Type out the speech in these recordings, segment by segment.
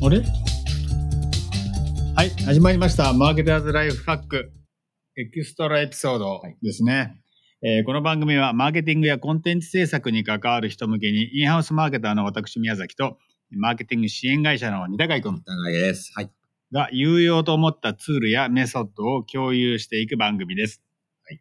あれ？はい、始まりました。マーケターズライフハックエキストラエピソードですね。えーこの番組はマーケティングやコンテンツ制作に関わる人向けに、インハウスマーケターの私宮崎と、マーケティング支援会社の二高井君長いです。はい。が有用と思ったツールやメソッドを共有していく番組です。はい。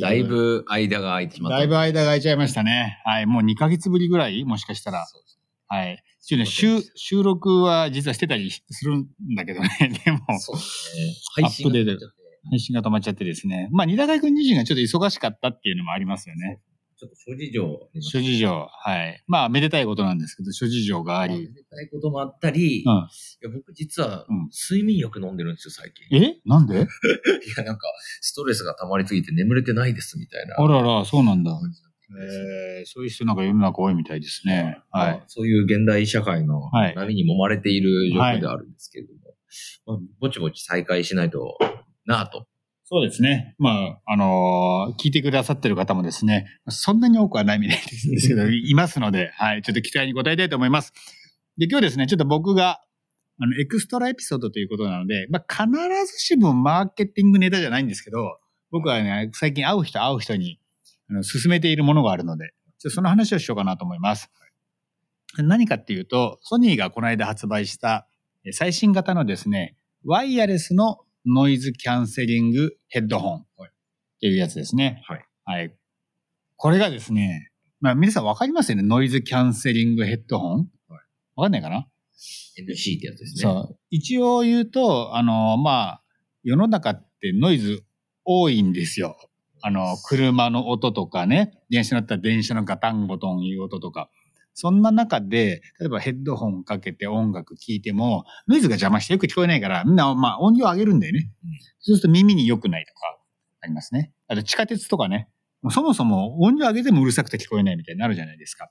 だいぶ間が空いてしまった。だいぶ間が空いちゃいましたね。はい。もう2ヶ月ぶりぐらい？もしかしたら。そうですはい。収収録は実はしてたりするんだけどね。でも、そうですね。配信がアップデート配信が止まっちゃってですね。まあ、二高井くん自身がちょっと忙しかったっていうのもありますよね。ちょっと諸事情あります諸事情。はい。まあ、めでたいことなんですけど、諸事情があまあり。めでたいこともあったり、いうん。や僕実はうん睡眠薬飲んでるんですよ、最近。いえ？なんで？や、なんか、ストレスが溜まりすぎて眠れてないです、みたいな。あらら、そうなんだ。えー、そういう人なんか世の中多いみたいですね。はまあい。そういう現代社会のはい波に揉まれている状況ではあるんですけれども、まあ、ぼちぼち再開しないとなぁと。そうですね。まあ、あのー聞いてくださってる方もですね、そんなに多くはないみたいですけど、いますので、はい、ちょっと期待に応えたいと思います。で、今日ですね、ちょっと僕が、あの、エクストラエピソードということなので、まあ、必ずしもマーケティングネタじゃないんですけど、僕はね、最近会う人会う人に、あの、進めているものがあるので、その話をしようかなと思います。何かっていうと、ソニーがこの間発売した、え最新型のですね、ワイヤレスのノイズキャンセリングヘッドホンっていうやつですね。はい。はい。これがですね、まあ皆さんわかりますよね？ノイズキャンセリングヘッドホン？はいわかんないかな？NC ってやつですね。そう。一応言うと、あの、まあ、世の中ってノイズ多いんですよ。あの、車の音とかね、電車乗ったら電車のガタンゴトンいう音とか。そんな中で、例えばヘッドホンかけて音楽聴いても、ノイズが邪魔してよく聞こえないから、みんな、まあ音量上げるんだよね。うんそうすると耳に良くないとか、ありますね。あと地下鉄とかね、そもそも音量上げてもうるさくて聞こえないみたいになるじゃないですか。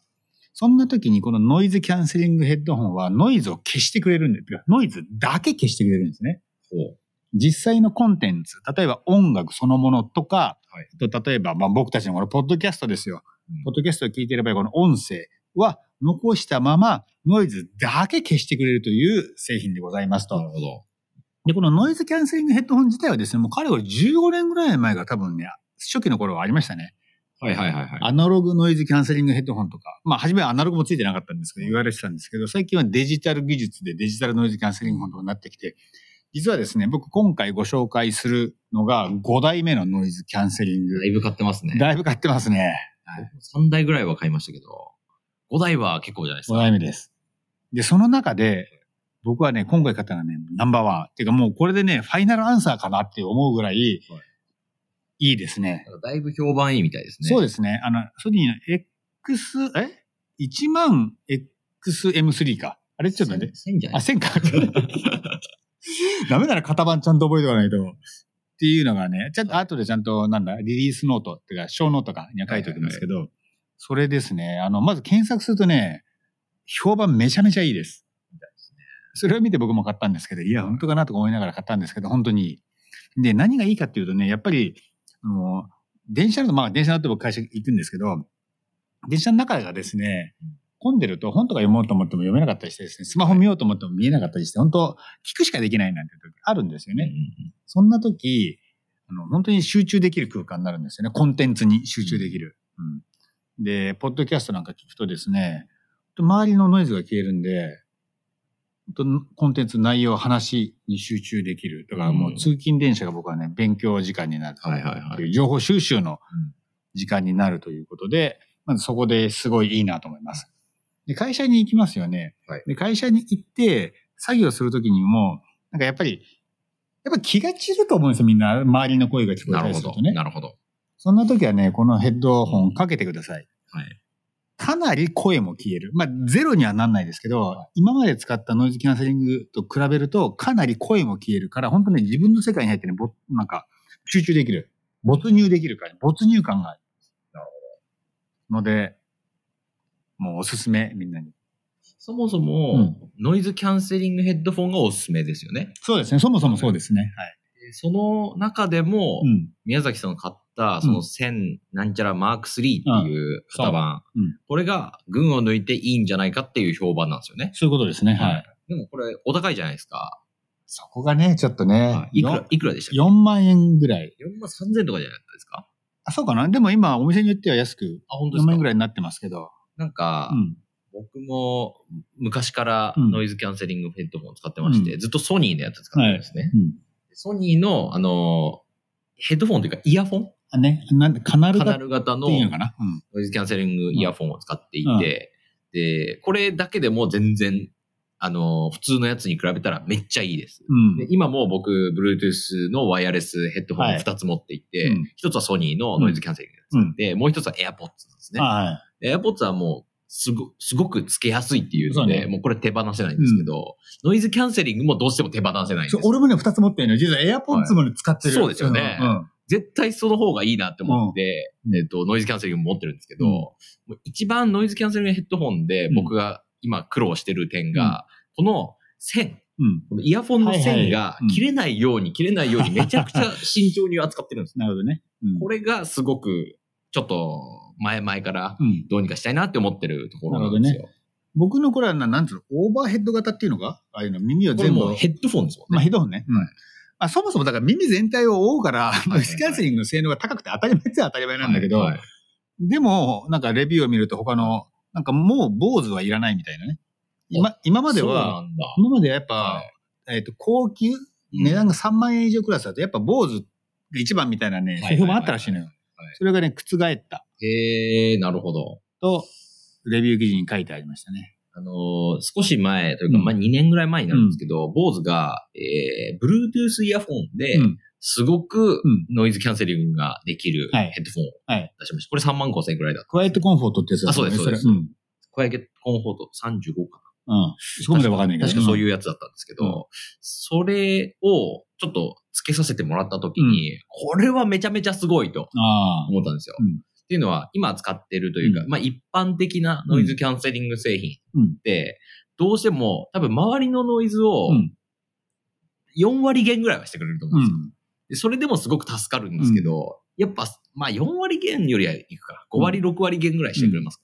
そんな時にこのノイズキャンセリングヘッドホンはノイズを消してくれるんですよ。ノイズだけ消してくれるんですね。ほう実際のコンテンツ、例えば音楽そのものとか、はいと例えば、まあ、僕たちのこのポッドキャストですよ。うんポッドキャストを聞いていればこの音声は残したままノイズだけ消してくれるという製品でございますと。なるほど。で、このノイズキャンセリングヘッドホン自体はですね、もう彼は15年ぐらい前が多分ね、初期の頃はありましたね。はいはいはいはい。アナログノイズキャンセリングヘッドホンとか、まあ、初めはアナログもついてなかったんですけど、言われてたんですけど、最近はデジタル技術でデジタルノイズキャンセリングホンとかになってきて、実はですね、僕今回ご紹介するのが5代目のノイズキャンセリングだ。いぶ買ってますね。だいぶ買ってますね。3台ぐらいは買いましたけど、5台は結構じゃないです5か。代目です。で、その中で、僕はね、今回買ったのがね、ナンバーワン。っていうかもうこれでね、ファイナルアンサーかなって思うぐらい、いいですね。なんかだいぶ評判いいみたいですね。そうでですね。あの、ソニーの X、え ?1 万 XM3 か。あれちょっと待って。1000じゃなあ、い1000か。ダメなら型番ちゃんと覚えておかないと。っていうのがね、ちゃんと後でちゃんと、なんだ、リリースノートっていうか、ショーノートかには書いておくんですけど、それですね。あの、まず検索するとね、評判めちゃめちゃいいです。それを見て僕も買ったんですけど、いや、本当かなとか思いながら買ったんですけど、本当にいい。で、何がいいかっていうとね、やっぱり、あの、電車の、まあ電車乗って僕会社行くんですけど、電車の中がですね、混んでると本とか読もうと思っても読めなかったりしてですね、スマホ見ようと思っても見えなかったりして、本当聞くしかできないなんて時あるんですよね。そんな時、あの、本当に集中できる空間になるんですよね。コンテンツに集中できる。うん。で、ポッドキャストなんか聞くとですね、周りのノイズが消えるんで、本当コンテンツ内容、話に集中できる。だからもう通勤電車が僕はね、勉強時間になる。はいはいはい。情報収集のうん時間になるということで、まずそこですごいいいなと思います。で、会社に行きますよね。はいで、会社に行って作業するときにも、なんかやっぱり、やっぱ気が散ると思うんですよ、みんな。周りの声が聞こえた。りするとね。なるほど。そんな時はね、このヘッドホンかけてください。はい。かなり声も消える。まあ、ゼロにはなんないですけど、今まで使ったノイズキャンセリングと比べると、かなり声も消えるから、本当に自分の世界に入ってね、ぼなんか、集中できる。没入できるから、没入感がある。なるので、もうおすすめ、みんなに。そもそうも、んノイズキャンセリングヘッドフォンがおすすめですよね。そうですね。そもそもそうですね。はい。でその中でも、うん。宮崎さんが買った、その1000なんちゃらマーク3っていう型番、そううんこれが群を抜いていいんじゃないかっていう評判なんですよね。そういうことですね。はい。でもこれ、お高いじゃないですか。そこがね、ちょっとねは、いいくら、いくらでしたっけ？4万円ぐらい。4万3000とかじゃなかったですか？あ、そうかなでも今、お店によっては安く、あ、本当で4すか？万円ぐらいになってますけど。なんか、うん。僕も昔からうんノイズキャンセリングヘッドホンを使ってまして、うんずっとソニーのやつ使ってるんですね。うん。ソニーの、あの、ヘッドフォンというかイヤフォンあ、ね、なんで、カナル型のていうの。ノイズキャンセリングイヤフォンを使っていて、うんで、これだけでも全然、あの、普通のやつに比べたらめっちゃいいです。うんで今も僕、Bluetooth のワイヤレスヘッドホンをはい2つ持っていて、うん一つはソニーのノイズキャンセリングのやつで、もう一つは AirPods ですね。は AirPods はもう、すご、すごくつけやすいっていうので、ねもうこれ手放せないんですけど、ノイズキャンセリングもどうしても手放せないんい。です俺もね、二つ持ってるの。実は AirPods もね使ってる。そうですよねうんうん絶対その方がいいなって思って、うんえっ、と、ノイズキャンセリングも持ってるんですけど、一番ノイズキャンセリングヘッドホンで僕が今苦労してる点が、この線、うん。このイヤフォンの線はいがはいうん切れないように、切れないようにめちゃくちゃ慎重に扱ってるんです。なるほどね。うんこれがすごく、ちょっと前々からうん。どうにかしたいなって思ってるところなんですよ。僕のこれはな、なんつうの、オーバーヘッド型っていうのかああいうの、耳を全部。ヘッドフォンですもんね。まあヘッドホンね。うんはいまあ、そもそもだから耳全体を覆うから、いノイズキャンセリングの性能が高くて当たり前っちゃ当たり前なんだけど、はいはいでも、なんかレビューを見ると他の、なんかもう坊主はいらないみたいなね。今、今までは。今まではやっぱ、はいえっ、と、高級、値段が3万円以上クラスだと、やっぱ坊主が一番みたいなね、はい製法もあったらしいのよはいはい。それがね、覆ったへえ、なるほど。と、レビュー記事に書いてありましたね。あのー少し前というか、うんまあ2年ぐらい前になるんですけど、坊主が、えー、Bluetooth イヤフォンで、うんすごくうんノイズキャンセリングができるはいヘッドフォンをはい。出しました。これ3万5千円くらいだった。クワイエットコンフォートってやつだあそうですれそうですうん。クワイエットコンフォート35かうん。そこまでわかんないけな。ど。確かそうういうやつだったんですけど、うんそれをちょっと付けさせてもらった時に、これはめちゃめちゃすごいと。思ったんですよ。うんっていうのは、今使ってるというか、うんまあ一般的なノイズキャンセリング製品うんって、どうしても多分周りのノイズをうん4割減ぐらいはしてくれると思うですよ。うんん。でそれでもすごく助かるんですけど、やっぱ、まあ4割減よりはいくか。5割、6割減ぐらいしてくれます。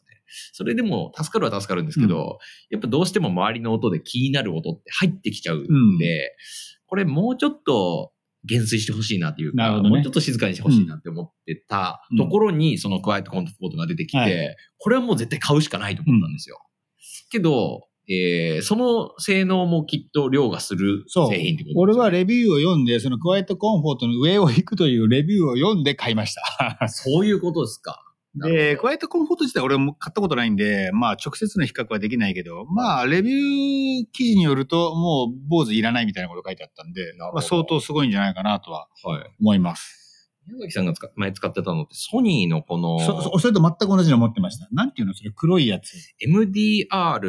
それでも助かるは助かるんですけど、やっぱどうしても周りの音で気になる音って入ってきちゃうんで、これもうちょっと減衰してほしいなっていうか、ね。もうちょっと静かにしてほしいなって思ってたところに、そのクワイエットコントフォートが出てきて、はいこれはもう絶対買うしかないと思ったんですよ。けど、えーその性能もきっと凌駕する製品ってことですよ俺はレビューを読んで、そのクワイエットコンフォートの上を行くというレビューを読んで買いました。そういうことですか。で、クワイエットコンフォート自体俺も買ったことないんで、まあ直接の比較はできないけど、まあレビュー記事によるともう坊主いらないみたいなこと書いてあったんで、まあ相当すごいんじゃないかなとははい。思います。宮崎さんが使前使ってたのってソニーのこのそ、そそれと全く同じの持ってました。なんていうのそれ黒いやつ。MDR、あ、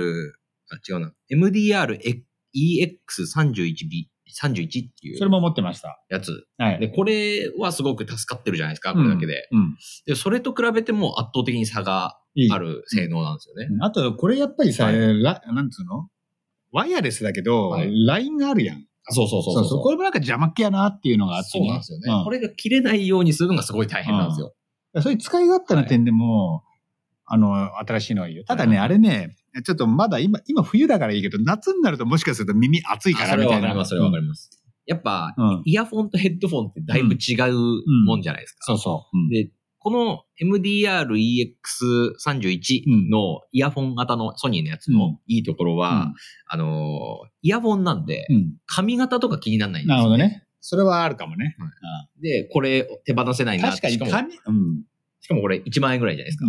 違うな。MDR-EX31B、31っていうそれも持ってました。やつ。はい。で、これはすごく助かってるじゃないですか、これだけで。うん。で、それと比べても圧倒的に差がいい。ある性能なんですよね。あと、これやっぱりさ、はいラなんつうの？ワイヤレスだけど、はいラインがあるやん。そうそうそうそうこれもなんか邪魔っ気やなっていうのがあって、そうなんですよね、うんこれが切れないようにするのがすごい大変なんですよ。そういう使い勝手な点でも、あの、新しいのはいいよ。ただね、はいあれね、ちょっとまだ今、今冬だからいいけど、夏になるともしかすると耳熱いからみたいな。はわかります、それはわかります。やっぱ、うん。うんイヤフォンとヘッドフォンってだいぶ違うもんじゃないですか。そうそう。うんで、この MDR-EX31 のイヤフォン型のソニーのやつうんのいいところは、あのー、イヤフォンなんで、うん。髪型とか気にならないんですよ、なるほど。ね。それはあるかもね。で、これ手放せないな確かにしかも、髪、うん。しかもこれ1万円ぐらいじゃないですか。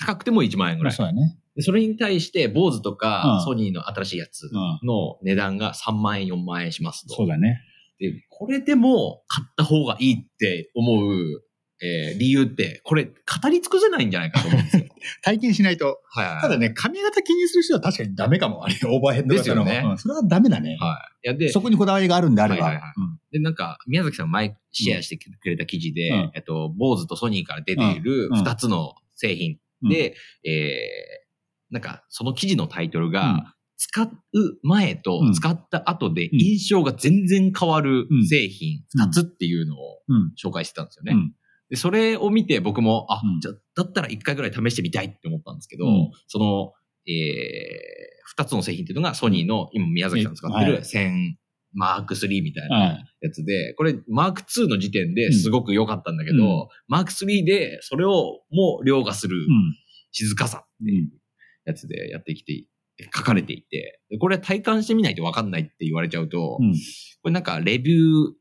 うん。高くても1万円ぐらい。そうだね。でそれに対して、坊主とか、うんソニーの新しいやつうん。の値段が3万円、4万円しますと。そうだね。で、これでも買った方がいいって思う、えー理由って、これ語り尽くせないんじゃないかと思うんですよ。体験しないと。はいただね、髪型気にする人は確かにダメかも。あれ、オーバーヘッド。ですよねうんそれはダメだね。はい。いや、で、そこにこだわりがあるんであれば。はいはいはいで、なんか、宮崎さん前シェアしてくれた記事で、うんえっと、坊主とソニーから出ているうん二つの製品で、えー、なんか、その記事のタイトルが、うん。使う前とうん。使った後でうん。印象が全然変わるうん。製品二つっていうのをうん。紹介してたんですよね。うん。で、それを見て僕も、あ、うん。じゃあだったら一回ぐらい試してみたいって思ったんですけど、うん。その、えー、二つの製品っていうのがソニーの今宮崎さん使ってるはい。1000マーク3みたいなはい。やつで、これマーク2の時点ですごく良かったんだけど、うんマーク3でそれをもう凌駕するうん。静かさうん。やつでやってきて、書かれていて、でこれ体感してみないと分かんないって言われちゃうと、うん。これなんかレビュー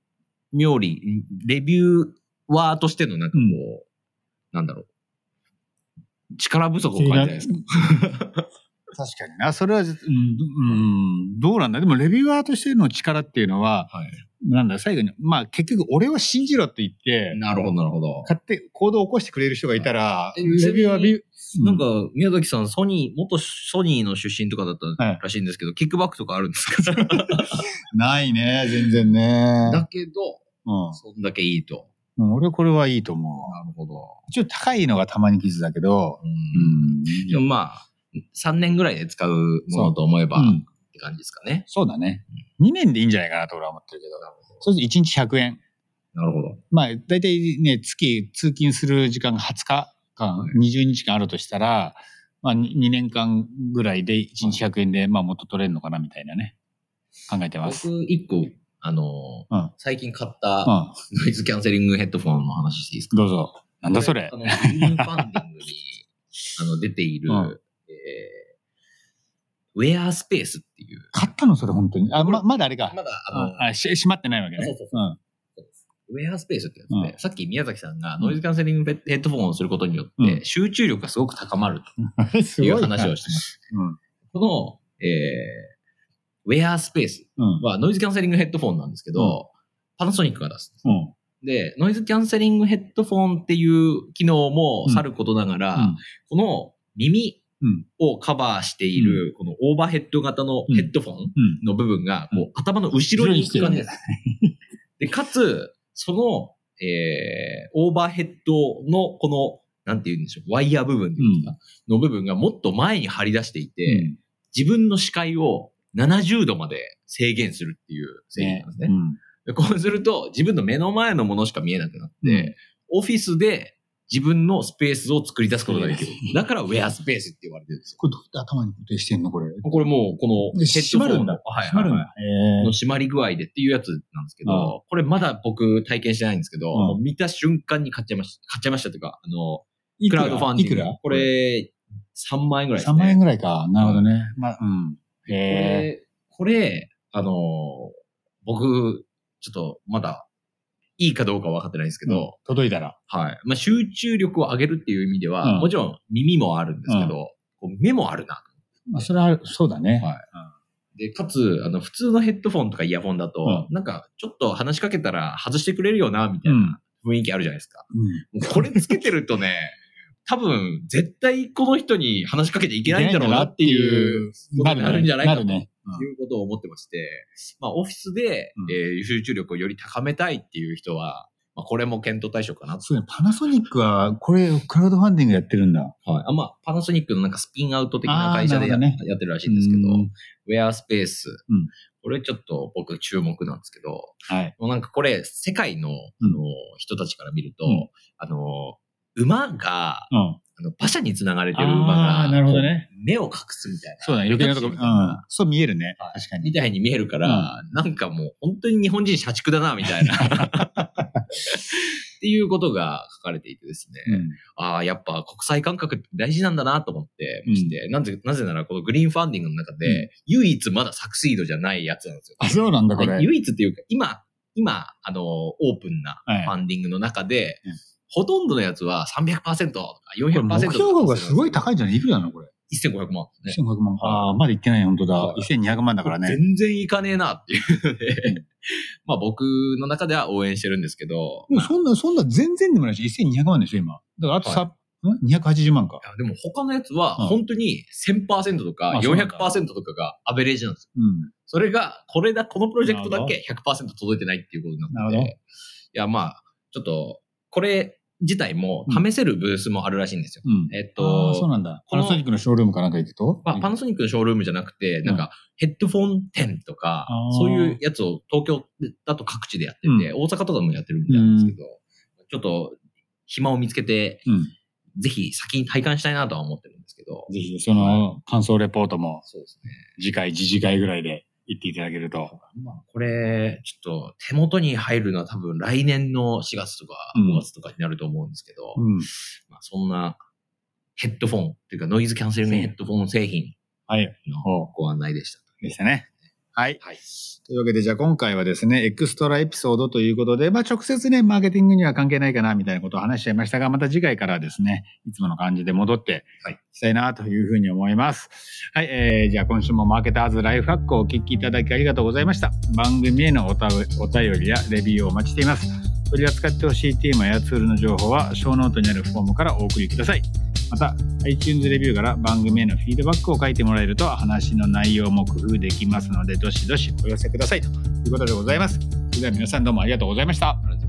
妙理、レビューワーとしてのなんかこう、うんなんだろう。力不足を感じないですか？確かにな。それは、うん、うん、どうなんだ？でも、レビュアーとしての力っていうのは、はい。なんだ、最後に、まあ、結局、俺は信じろって言って、なるほど、なるほど。買って行動を起こしてくれる人がいたら、えレビューはビュー、なんか、宮崎さん、ソニー、元ソニーの出身とかだったはいらしいんですけど、キックバックとかあるんですか？ないね、全然ね。だけど、うんそんだけいいと。うん。俺これはいいと思う。なるほど。ちょっと高いのがたまに傷だけど、う。うんん。でもまあ、3年ぐらいで使うものと思えば、うんって感じですかね。そうだね。2年でいいんじゃないかなと俺は思ってるけど。そうすると1日100円。なるほど。まあ、だいたいね、月通勤する時間が20日間、はい20日間あるとしたら、まあ、2年間ぐらいで1日100円で、まあ、元取れるのかなみたいなね、考えてます。僕、一個、あの、うん最近買っうたん。ノイズキャンセリングヘッドフォンの話していいですか？どうぞ。なんだそれこ。あの、ファンディングに、あの、出ている、うんえーウェアスペースっていう、買ったのそれ本当に。あ、ま、まだあれか。まだ、あの、あ、あし、閉まってないわけね。そうそうそううん。ウェアスペースってやつで、うんさっき宮崎さんがノイズキャンセリングヘッドフォンをすることにようって、集中力がすごく高まる すという。話をしてます。うん。この、えーウェアスペースうん。はノイズキャンセリングヘッドフォンなんですけど、パナソニックが出す。うん。で、ノイズキャンセリングヘッドフォンっていう機能もさることながら、うんこの耳うん。をカバーしている、このオーバーヘッド型のヘッドフォンうん。の部分が、こう、頭の後ろに行く感じです。で、かつ、その、えー、オーバーヘッドの、この、なんて言うんでしょう、ワイヤー部分の部分がもっと前に張り出していて、うん。自分の視界を70度まで制限するっていう制限なんですね。うん。でこうすると、自分の目の前のものしか見えなくなって、うん。オフィスで自分のスペースを作り出すことができる。だからウェアスペースって言われてるんですよ。これどうやって頭に固定してんの？これ。これもう、この閉まるんだのはい閉まるんだ。の締まり具合でっていうやつなんですけあど、これまだ僕体験してないんですけど、見た瞬間に買っちゃいました。買っちゃいましたというか、あの、いくら？クラウドファンディング。いくら？これ、3万円ぐらいです3ね。万円ぐらいか。なるほどね。まあ、うん。え。れ、これ、あの、僕、ちょっとまだいいかどうか分かってないんですけど、届いたら。はい。まあ、集中力を上げるっていう意味では、うんもちろん耳もあるんですけど、こう目もあるな。まあ、それは、そうだね。はいで、かつ、あの、普通のヘッドフォンとかイヤホンだと、なんか、ちょっと話しかけたら外してくれるよな、みたいな雰囲気あるじゃないですか。うん。これつけてるとね、多分、絶対この人に話しかけちゃいけないんだろうなっていう、ことになるんじゃないかとなるね。いうことを思ってまして、まあ、オフィスで、うんえー集中力をより高めたいっていう人は、まあ、これも検討対象かなと。そうね。パナソニックは、これ、クラウドファンディングやってるんだ。はい。あまあ、パナソニックのなんかスピンアウト的な会社でや,、ねやってるらしいんですけど、うんウェアスペース。うんこれちょっと僕注目なんですけど、はい。もうなんかこれ、世界の、あの、人たちから見ると、うんあの、馬が、うん。あの馬車につながれてる馬が、なるほどね目を隠すみたいな。そうだね。余計なとこうたいな。そう見えるね。はい確かに。みたいに見えるから、なんかもう本当に日本人社畜だな、みたいな。っていうことが書かれていてですね。うん。ああ、やっぱ国際感覚って大事なんだなと思ってまして、なぜ、なぜならこのグリーンファンディングの中で、うん唯一まだサクシードじゃないやつなんですよ。あ、そうなんだ、これ。唯一っていうか、今、今、あの、オープンなはいファンディングの中で、うんほとんどのやつは300%とか400%これ目標額がすごい高いい。んじゃない？いくらなのこれ？1500万ね。1500万。ああ、まだいってない、本当だは。い1200万だからね。全然いかねえなっていうので、う んまあ僕の中では応援してるんですけど、でもそんな、そんな全然でもないし、1200万でしょ、今。だからあとさ、ん ?280 万か。でも他のやつはうん本当に1000%とかあそうなんだ400%とかがアベレージなんですよ。うん。それが、これだ、このプロジェクトだけ100%届いてないっていうことになってなるほどいや、まあ、ちょっと、これ自体も試せるブースもあるらしいんですよ。うん。えっあーそうと、なんだ。このパナソニックのショールームかなんか行くと？まあ、パナソニックのショールームじゃなくて、なんか、ヘッドフォン店とかそういうやつを東京だと各地でやってて、う大阪とかでもやってるみたいなんですけど、ちょっと、暇を見つけて、うんぜひ先に体感したいなとは思ってるんですけど。ぜひ、その感想レポートもそうですね。次回、次次回ぐらいで言っていただけると。まあ、これ、ちょっと手元に入るのは多分来年の4月とかうん5月とかになると思うんですけど、うん。まあ、そんなヘッドフォンっていうかノイズキャンセリングヘッドフォン製品はい。のご案内でした。でしたね。はい。はい。というわけで、じゃあ今回はですね、エクストラエピソードということで、まあ直接ね、マーケティングには関係ないかな、みたいなことを話しちゃいましたが、また次回からはですね、いつもの感じで戻ってはいしたいなというふうに思います。はい、えー、じゃあ今週もマーケターズライフハックをお聞きいただきありがとうございました。番組へのおたお便りやレビューをお待ちしています。取り扱ってほしいテーマやツールの情報は、ショーノートにあるフォームからお送りください。また、iTunes レビューから番組へのフィードバックを書いてもらえると話の内容も工夫できますので、どしどしお寄せくださいということでございます。それでは皆さんどうもありがとうございました。